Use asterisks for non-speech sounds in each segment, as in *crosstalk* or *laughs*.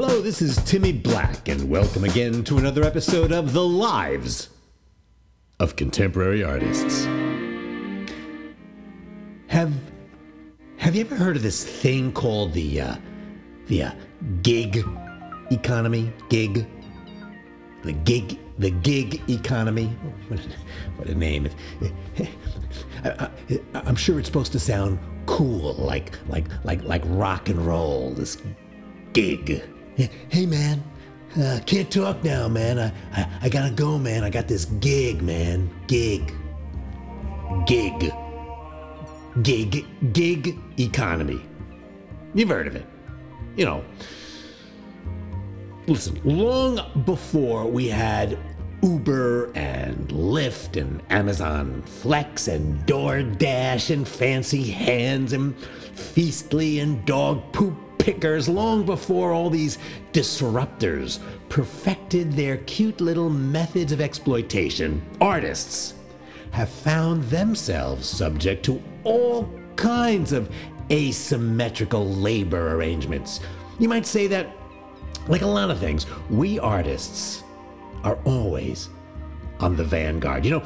Hello, this is Timmy Black, and welcome again to another episode of The Lives of Contemporary Artists. Have Have you ever heard of this thing called the uh, the uh, gig economy? Gig, the gig, the gig economy. What *laughs* a, what a name! *laughs* I, I'm sure it's supposed to sound cool, like like like like rock and roll. This gig. Hey man, uh, can't talk now, man. I, I I gotta go, man. I got this gig, man. Gig. Gig. Gig. Gig economy. You've heard of it. You know. Listen, long before we had Uber and Lyft and Amazon Flex and DoorDash and Fancy Hands and Feastly and Dog Poop Long before all these disruptors perfected their cute little methods of exploitation, artists have found themselves subject to all kinds of asymmetrical labor arrangements. You might say that, like a lot of things, we artists are always on the vanguard. You know,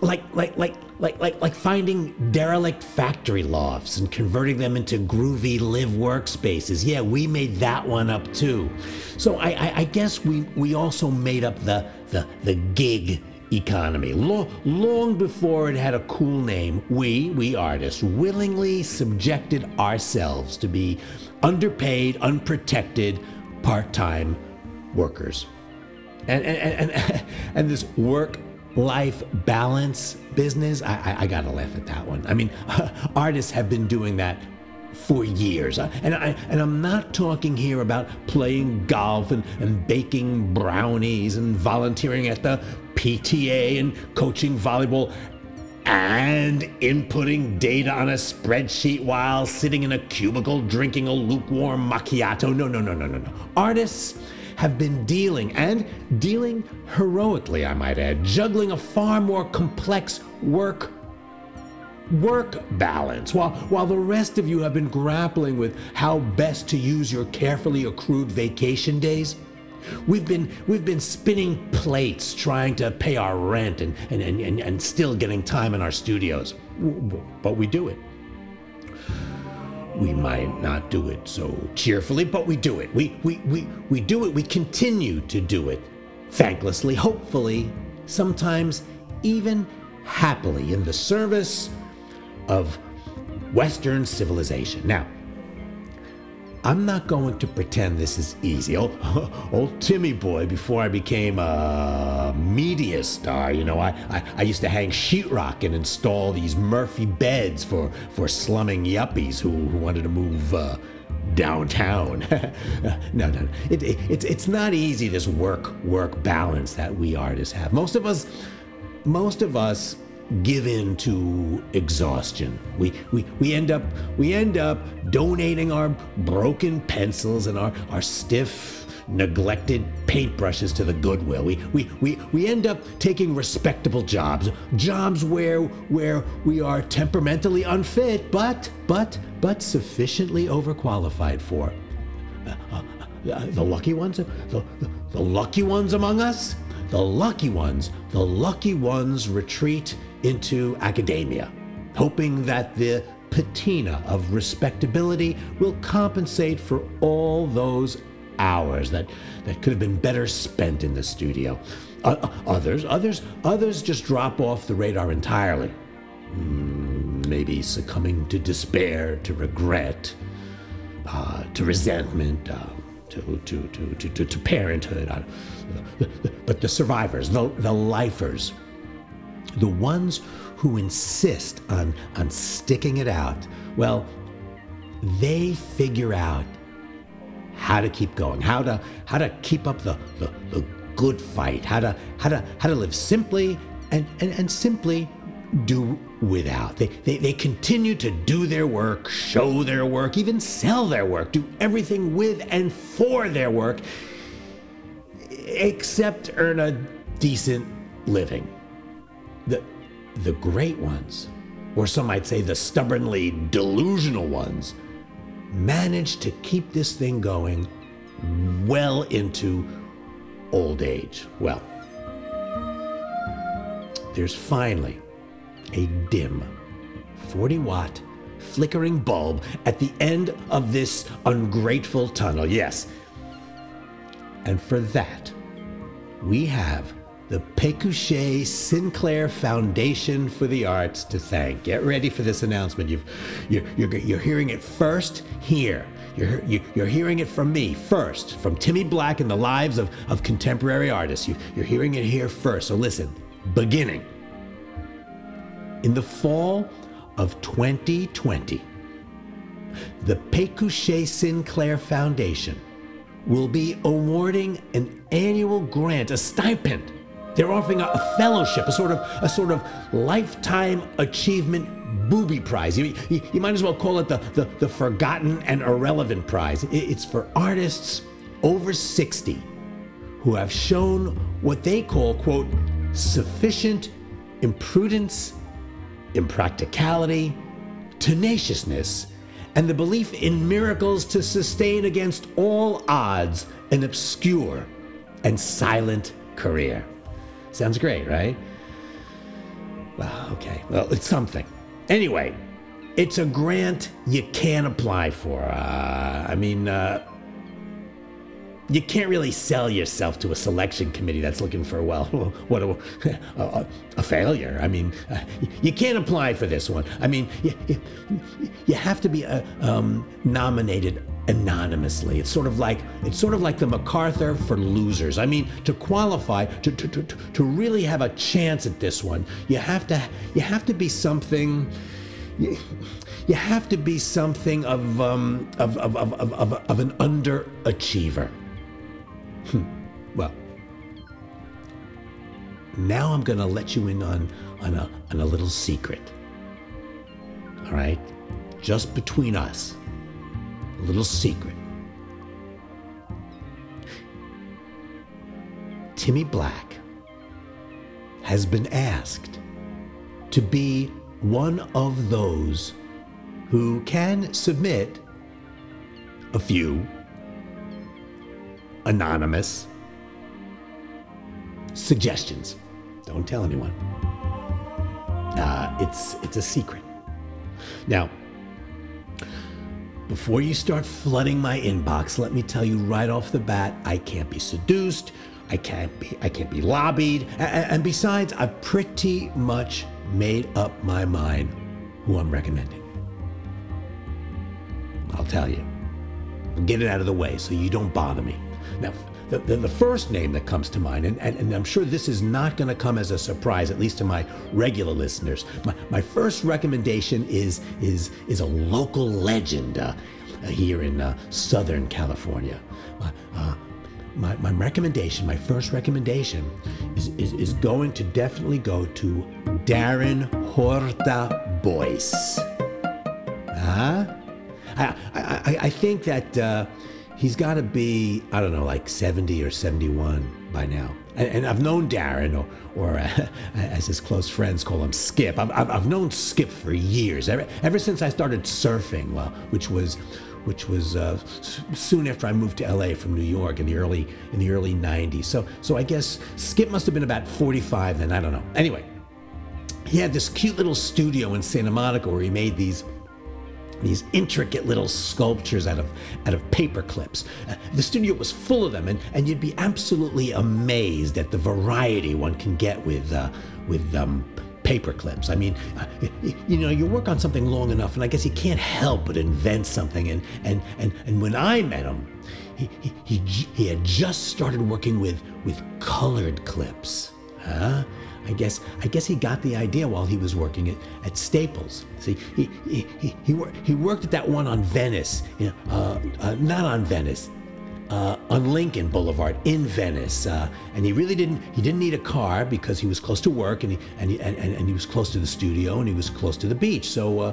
like like like like like like finding derelict factory lofts and converting them into groovy live workspaces. Yeah, we made that one up too. So I I, I guess we we also made up the the the gig economy. Long, long before it had a cool name, we, we artists, willingly subjected ourselves to be underpaid, unprotected, part time workers. And, and, and, and *laughs* this work life balance business, I, I, I, gotta laugh at that one. I mean, *laughs* artists have been doing that for years. Uh, and, I, and I'm not talking here about playing golf and, and baking brownies and volunteering at the PTA and coaching volleyball and inputting data on a spreadsheet while sitting in a cubicle drinking a lukewarm macchiato. No, no, no, no, no, no. Artists have been dealing, and dealing heroically, I might add, juggling a far more complex work work balance while while the rest of you have been grappling with how best to use your carefully accrued vacation days. We've been we've been spinning plates trying to pay our rent and and, and, and still getting time in our studios. But we do it we might not do it so cheerfully, but we do it. We, we, we, we do it. We continue to do it. Thanklessly, hopefully, sometimes even happily in the service of Western civilization. Now, I'm not going to pretend this is easy. Old, *laughs* old Timmy boy, before I became a media star, you know, I, I, I, used to hang sheetrock and install these Murphy beds for, for slumming yuppies who, who wanted to move uh, downtown. *laughs* no, no, it, it, it's, it's not easy, this work work balance that we artists have. Most of us, most of us give in to exhaustion. We, we, we end up we end up donating our broken pencils and our, our stiff, neglected paintbrushes to the Goodwill. We, we, we, we end up taking respectable jobs, jobs where where we are temperamentally unfit, but but but sufficiently overqualified for. Uh, uh, uh, the lucky ones, the, the, the lucky ones among us, the lucky ones, the lucky ones retreat into academia, hoping that the patina of respectability will compensate for all those hours that, that could have been better spent in the studio. Uh, others, others, others just drop off the radar entirely. Mm, maybe succumbing to despair, to regret, uh, to resentment, uh, to, to, to, to, to, parenthood. But the survivors, the, the lifers, the ones who insist on, on sticking it out, well, they figure out how to keep going, how to how to keep up the, the, the good fight, how to how to how to live simply and, and, and simply do without. They, they, they continue to do their work, show their work, even sell their work, do everything with and for their work, except earn a decent living the great ones, or some might say the stubbornly delusional ones, managed to keep this thing going well into old age. Well, there's finally a dim 40 watt flickering bulb at the end of this ungrateful tunnel. Yes. And for that, we have the Pécuchet Sinclair Foundation for the Arts to thank. Get ready for this announcement. You've, you're, you're, you're hearing it first here. You're, you're hearing it from me first, from Timmy Black and the lives of, of contemporary artists. You, you're hearing it here first. So listen, beginning. In the fall of 2020, the Pécuchet Sinclair Foundation will be awarding an annual grant, a stipend. They're offering a, a fellowship, a sort of a sort of lifetime achievement booby prize. You, you, you might as well call it the, the, the forgotten and irrelevant prize. It, it's for artists over 60 who have shown what they call, quote, sufficient imprudence impracticality, tenaciousness, and the belief in miracles to sustain against all odds an obscure and silent career. Sounds great, right? Well, okay. Well, it's something. Anyway, it's a grant you can apply for. Uh, I mean, uh, you can't really sell yourself to a selection committee that's looking for well *laughs* what a, a, a failure. I mean uh, you can't apply for this one. I mean you, you, you have to be uh, um, nominated anonymously. It's sort of like it's sort of like the macarthur for losers. I mean to qualify to, to, to, to really have a chance at this one you have to you have to be something you, you have to be something of, um, of, of, of, of, of an underachiever. Hmm. Well, now I'm going to let you in on, on, a, on a little secret. All right? Just between us. A little secret. Timmy Black has been asked to be one of those who can submit a few anonymous suggestions. Don't tell anyone. Uh, it's it's a secret. Now, before you start flooding my inbox, let me tell you right off the bat, I can't be seduced. I can't be I can't be lobbied. And, besides, I've pretty much made up my mind who I'm recommending. I'll tell you. Get it out of the way so you don't bother me. Now, the, the, the, first name that comes to mind, and, and, and I'm sure this is not going to come as a surprise, at least to my regular listeners. My, my first recommendation is, is, is a local legend uh, here in uh, Southern California. Uh, my, my recommendation, my first recommendation, is, is, is going to definitely go to Darren Horta Boyce. Huh? I, I, I think that uh, he's got to be, I don't know, like 70 or 71 by now. And, and I've known Darren, or, or uh, *laughs* as his close friends call him, Skip. I've, I've, I've known Skip for years, ever, ever since I started surfing, well, which was which was uh, soon after I moved to LA from New York in the early in the early 90s. So so I guess Skip must have been about 45 then. I don't know. Anyway, he had this cute little studio in Santa Monica where he made these these intricate little sculptures out of out of paper clips. Uh, the studio was full of them, and, and you'd be absolutely amazed at the variety one can get with uh, with um, paper clips. I mean, uh, you know, you work on something long enough, and I guess you can't help but invent something. And and and and when I met him, he he he, he had just started working with with colored clips, huh? I guess I guess he got the idea while he was working at, at Staples. See, he he, he, he, he worked at that one on Venice, you know, uh, uh, not on Venice, uh, on Lincoln Boulevard in Venice, uh, and he really didn't he didn't need a car because he was close to work and he and he, and, and he was close to the studio and he was close to the beach. So uh,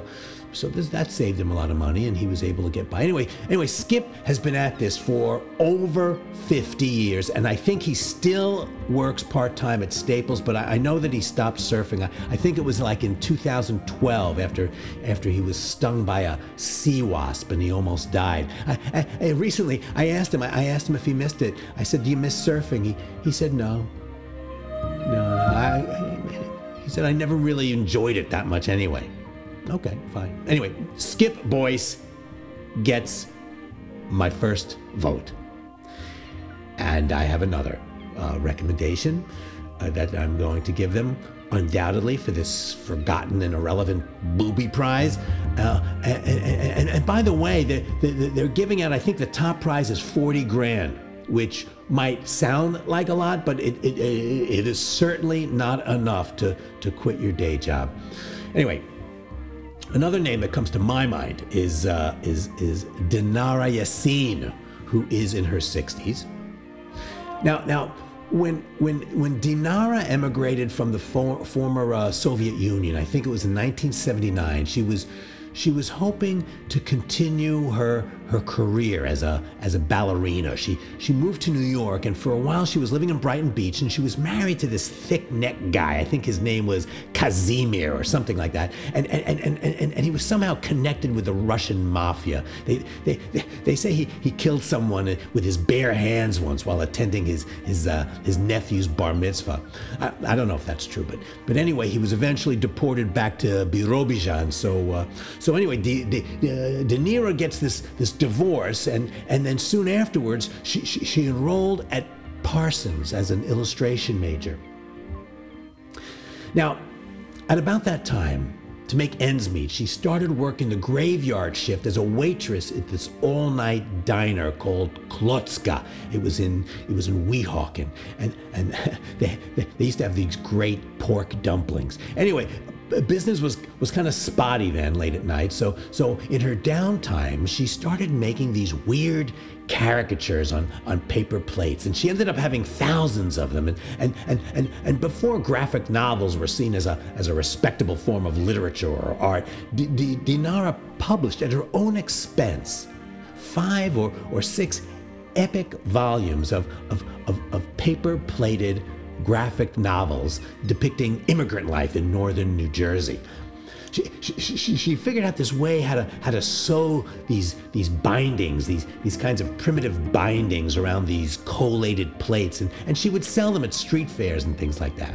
so this, that saved him a lot of money and he was able to get by. Anyway, anyway, Skip has been at this for over 50 years and I think he still works part-time at Staples, but I, I know that he stopped surfing. I, I, think it was like in 2012 after after he was stung by a sea wasp and he almost died. I, I, recently, I asked him, I, asked him if he missed it. I said, "Do you miss surfing?" He he said, "No, no, no." I, I, he said, "I never really enjoyed it that much anyway." Okay, fine. Anyway, Skip Boyce gets my first vote, and I have another uh, recommendation uh, that I'm going to give them undoubtedly for this forgotten and irrelevant booby prize. Uh, and, and, and, by the way, they're, they're giving out, I think the top prize is 40 grand, which might sound like a lot, but it, it, it is certainly not enough to, to quit your day job. Anyway, another name that comes to my mind is, uh, is, is Dinara Yassin, who is in her 60s. Now, now, when when when Dinara emigrated from the for, former uh, Soviet Union, I think it was in 1979. She was she was hoping to continue her her career as a as a ballerina. She she moved to New York and for a while she was living in Brighton Beach and she was married to this thick neck guy. I think his name was Kazimir or something like that. And and, and, and, and, he was somehow connected with the Russian mafia. They they, they, they say he, he killed someone with his bare hands once while attending his his uh, his nephew's bar mitzvah. I, I don't know if that's true, but but anyway, he was eventually deported back to Birobidzhan. So uh, so anyway, De, De, uh, Dinara gets this this divorce, and, and then soon afterwards, she, she, she enrolled at Parsons as an illustration major. Now, at about that time, to make ends meet, she started working the graveyard shift as a waitress at this all-night diner called Klotska. It was in it was in Weehawken, and and *laughs* they, they used to have these great pork dumplings. Anyway, business was was kind of spotty then late at night. So so in her downtime she started making these weird caricatures on on paper plates. And she ended up having thousands of them. And and and and, and before graphic novels were seen as a as a respectable form of literature or art D- D- dinara published at her own expense five or or six epic volumes of of of, of paper plated graphic novels depicting immigrant life in northern New Jersey. She, she, she, she, figured out this way how to how to sew these these bindings, these these kinds of primitive bindings around these collated plates, and, and she would sell them at street fairs and things like that.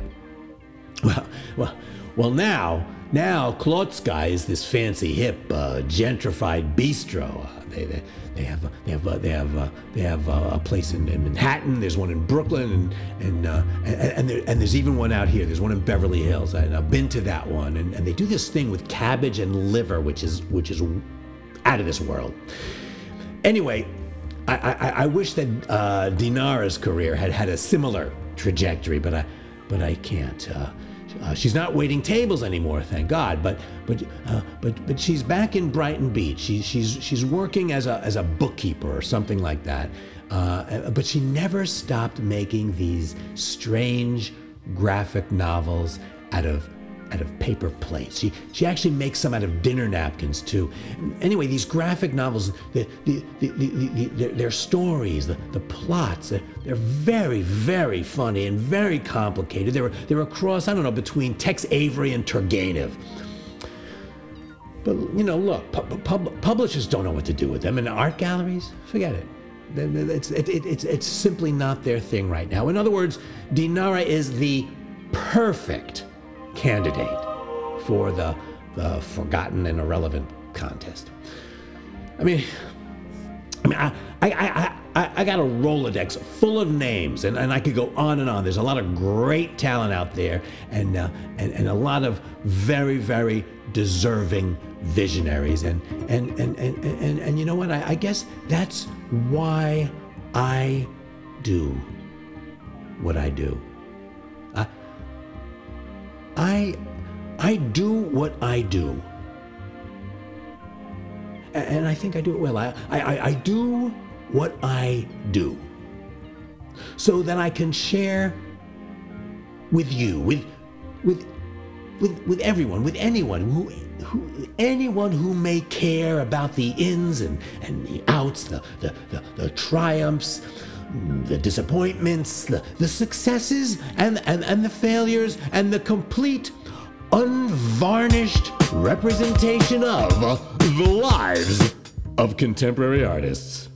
Well, well, well now now Klotska is this fancy hip uh, gentrified bistro. Uh, they, they, they have they have uh, they have uh, they have uh, a place in, in, Manhattan. There's one in Brooklyn, and and and, and, there, and, there's even one out here. There's one in Beverly Hills. and I, have been to that one, and, and they do this thing with cabbage and liver, which is which is out of this world. Anyway, I, I, I wish that Dinara's career had had a similar trajectory, but I but I can't. Uh, uh, she's not waiting tables anymore, thank God. But but uh, but but she's back in Brighton Beach. She, she's she's working as a as a bookkeeper or something like that. Uh, but she never stopped making these strange graphic novels out of out of paper plates. She, she actually makes some out of dinner napkins too. Anyway, these graphic novels, the, the, the, the, the their stories, the, the plots, they're, they're very, very funny and very complicated. They're, they're a cross, I don't know, between Tex Avery and Turgenev. But, you know, look, pub- pub- publishers don't know what to do with them, and art galleries, forget it. It's, it, it, it's, it's simply not their thing right now. In other words, Dinara is the perfect candidate for the, the forgotten and irrelevant contest. I mean, I mean, I, I, I, I, got a Rolodex full of names, and, and I could go on and on. There's a lot of great talent out there, and, uh, and, and a lot of very, very deserving visionaries. And, and, and, and, and, and you know what? I, I guess that's why I do what I do. I, I do what I do. And I think I do it well. I, I, I do what I do so that I can share with you, with, with, with, with everyone, with anyone who, who, anyone who may care about the ins and, and the outs, the, the, the, the triumphs, the disappointments, the, the successes, and, and, and the failures, and the complete, unvarnished representation of the lives of contemporary artists.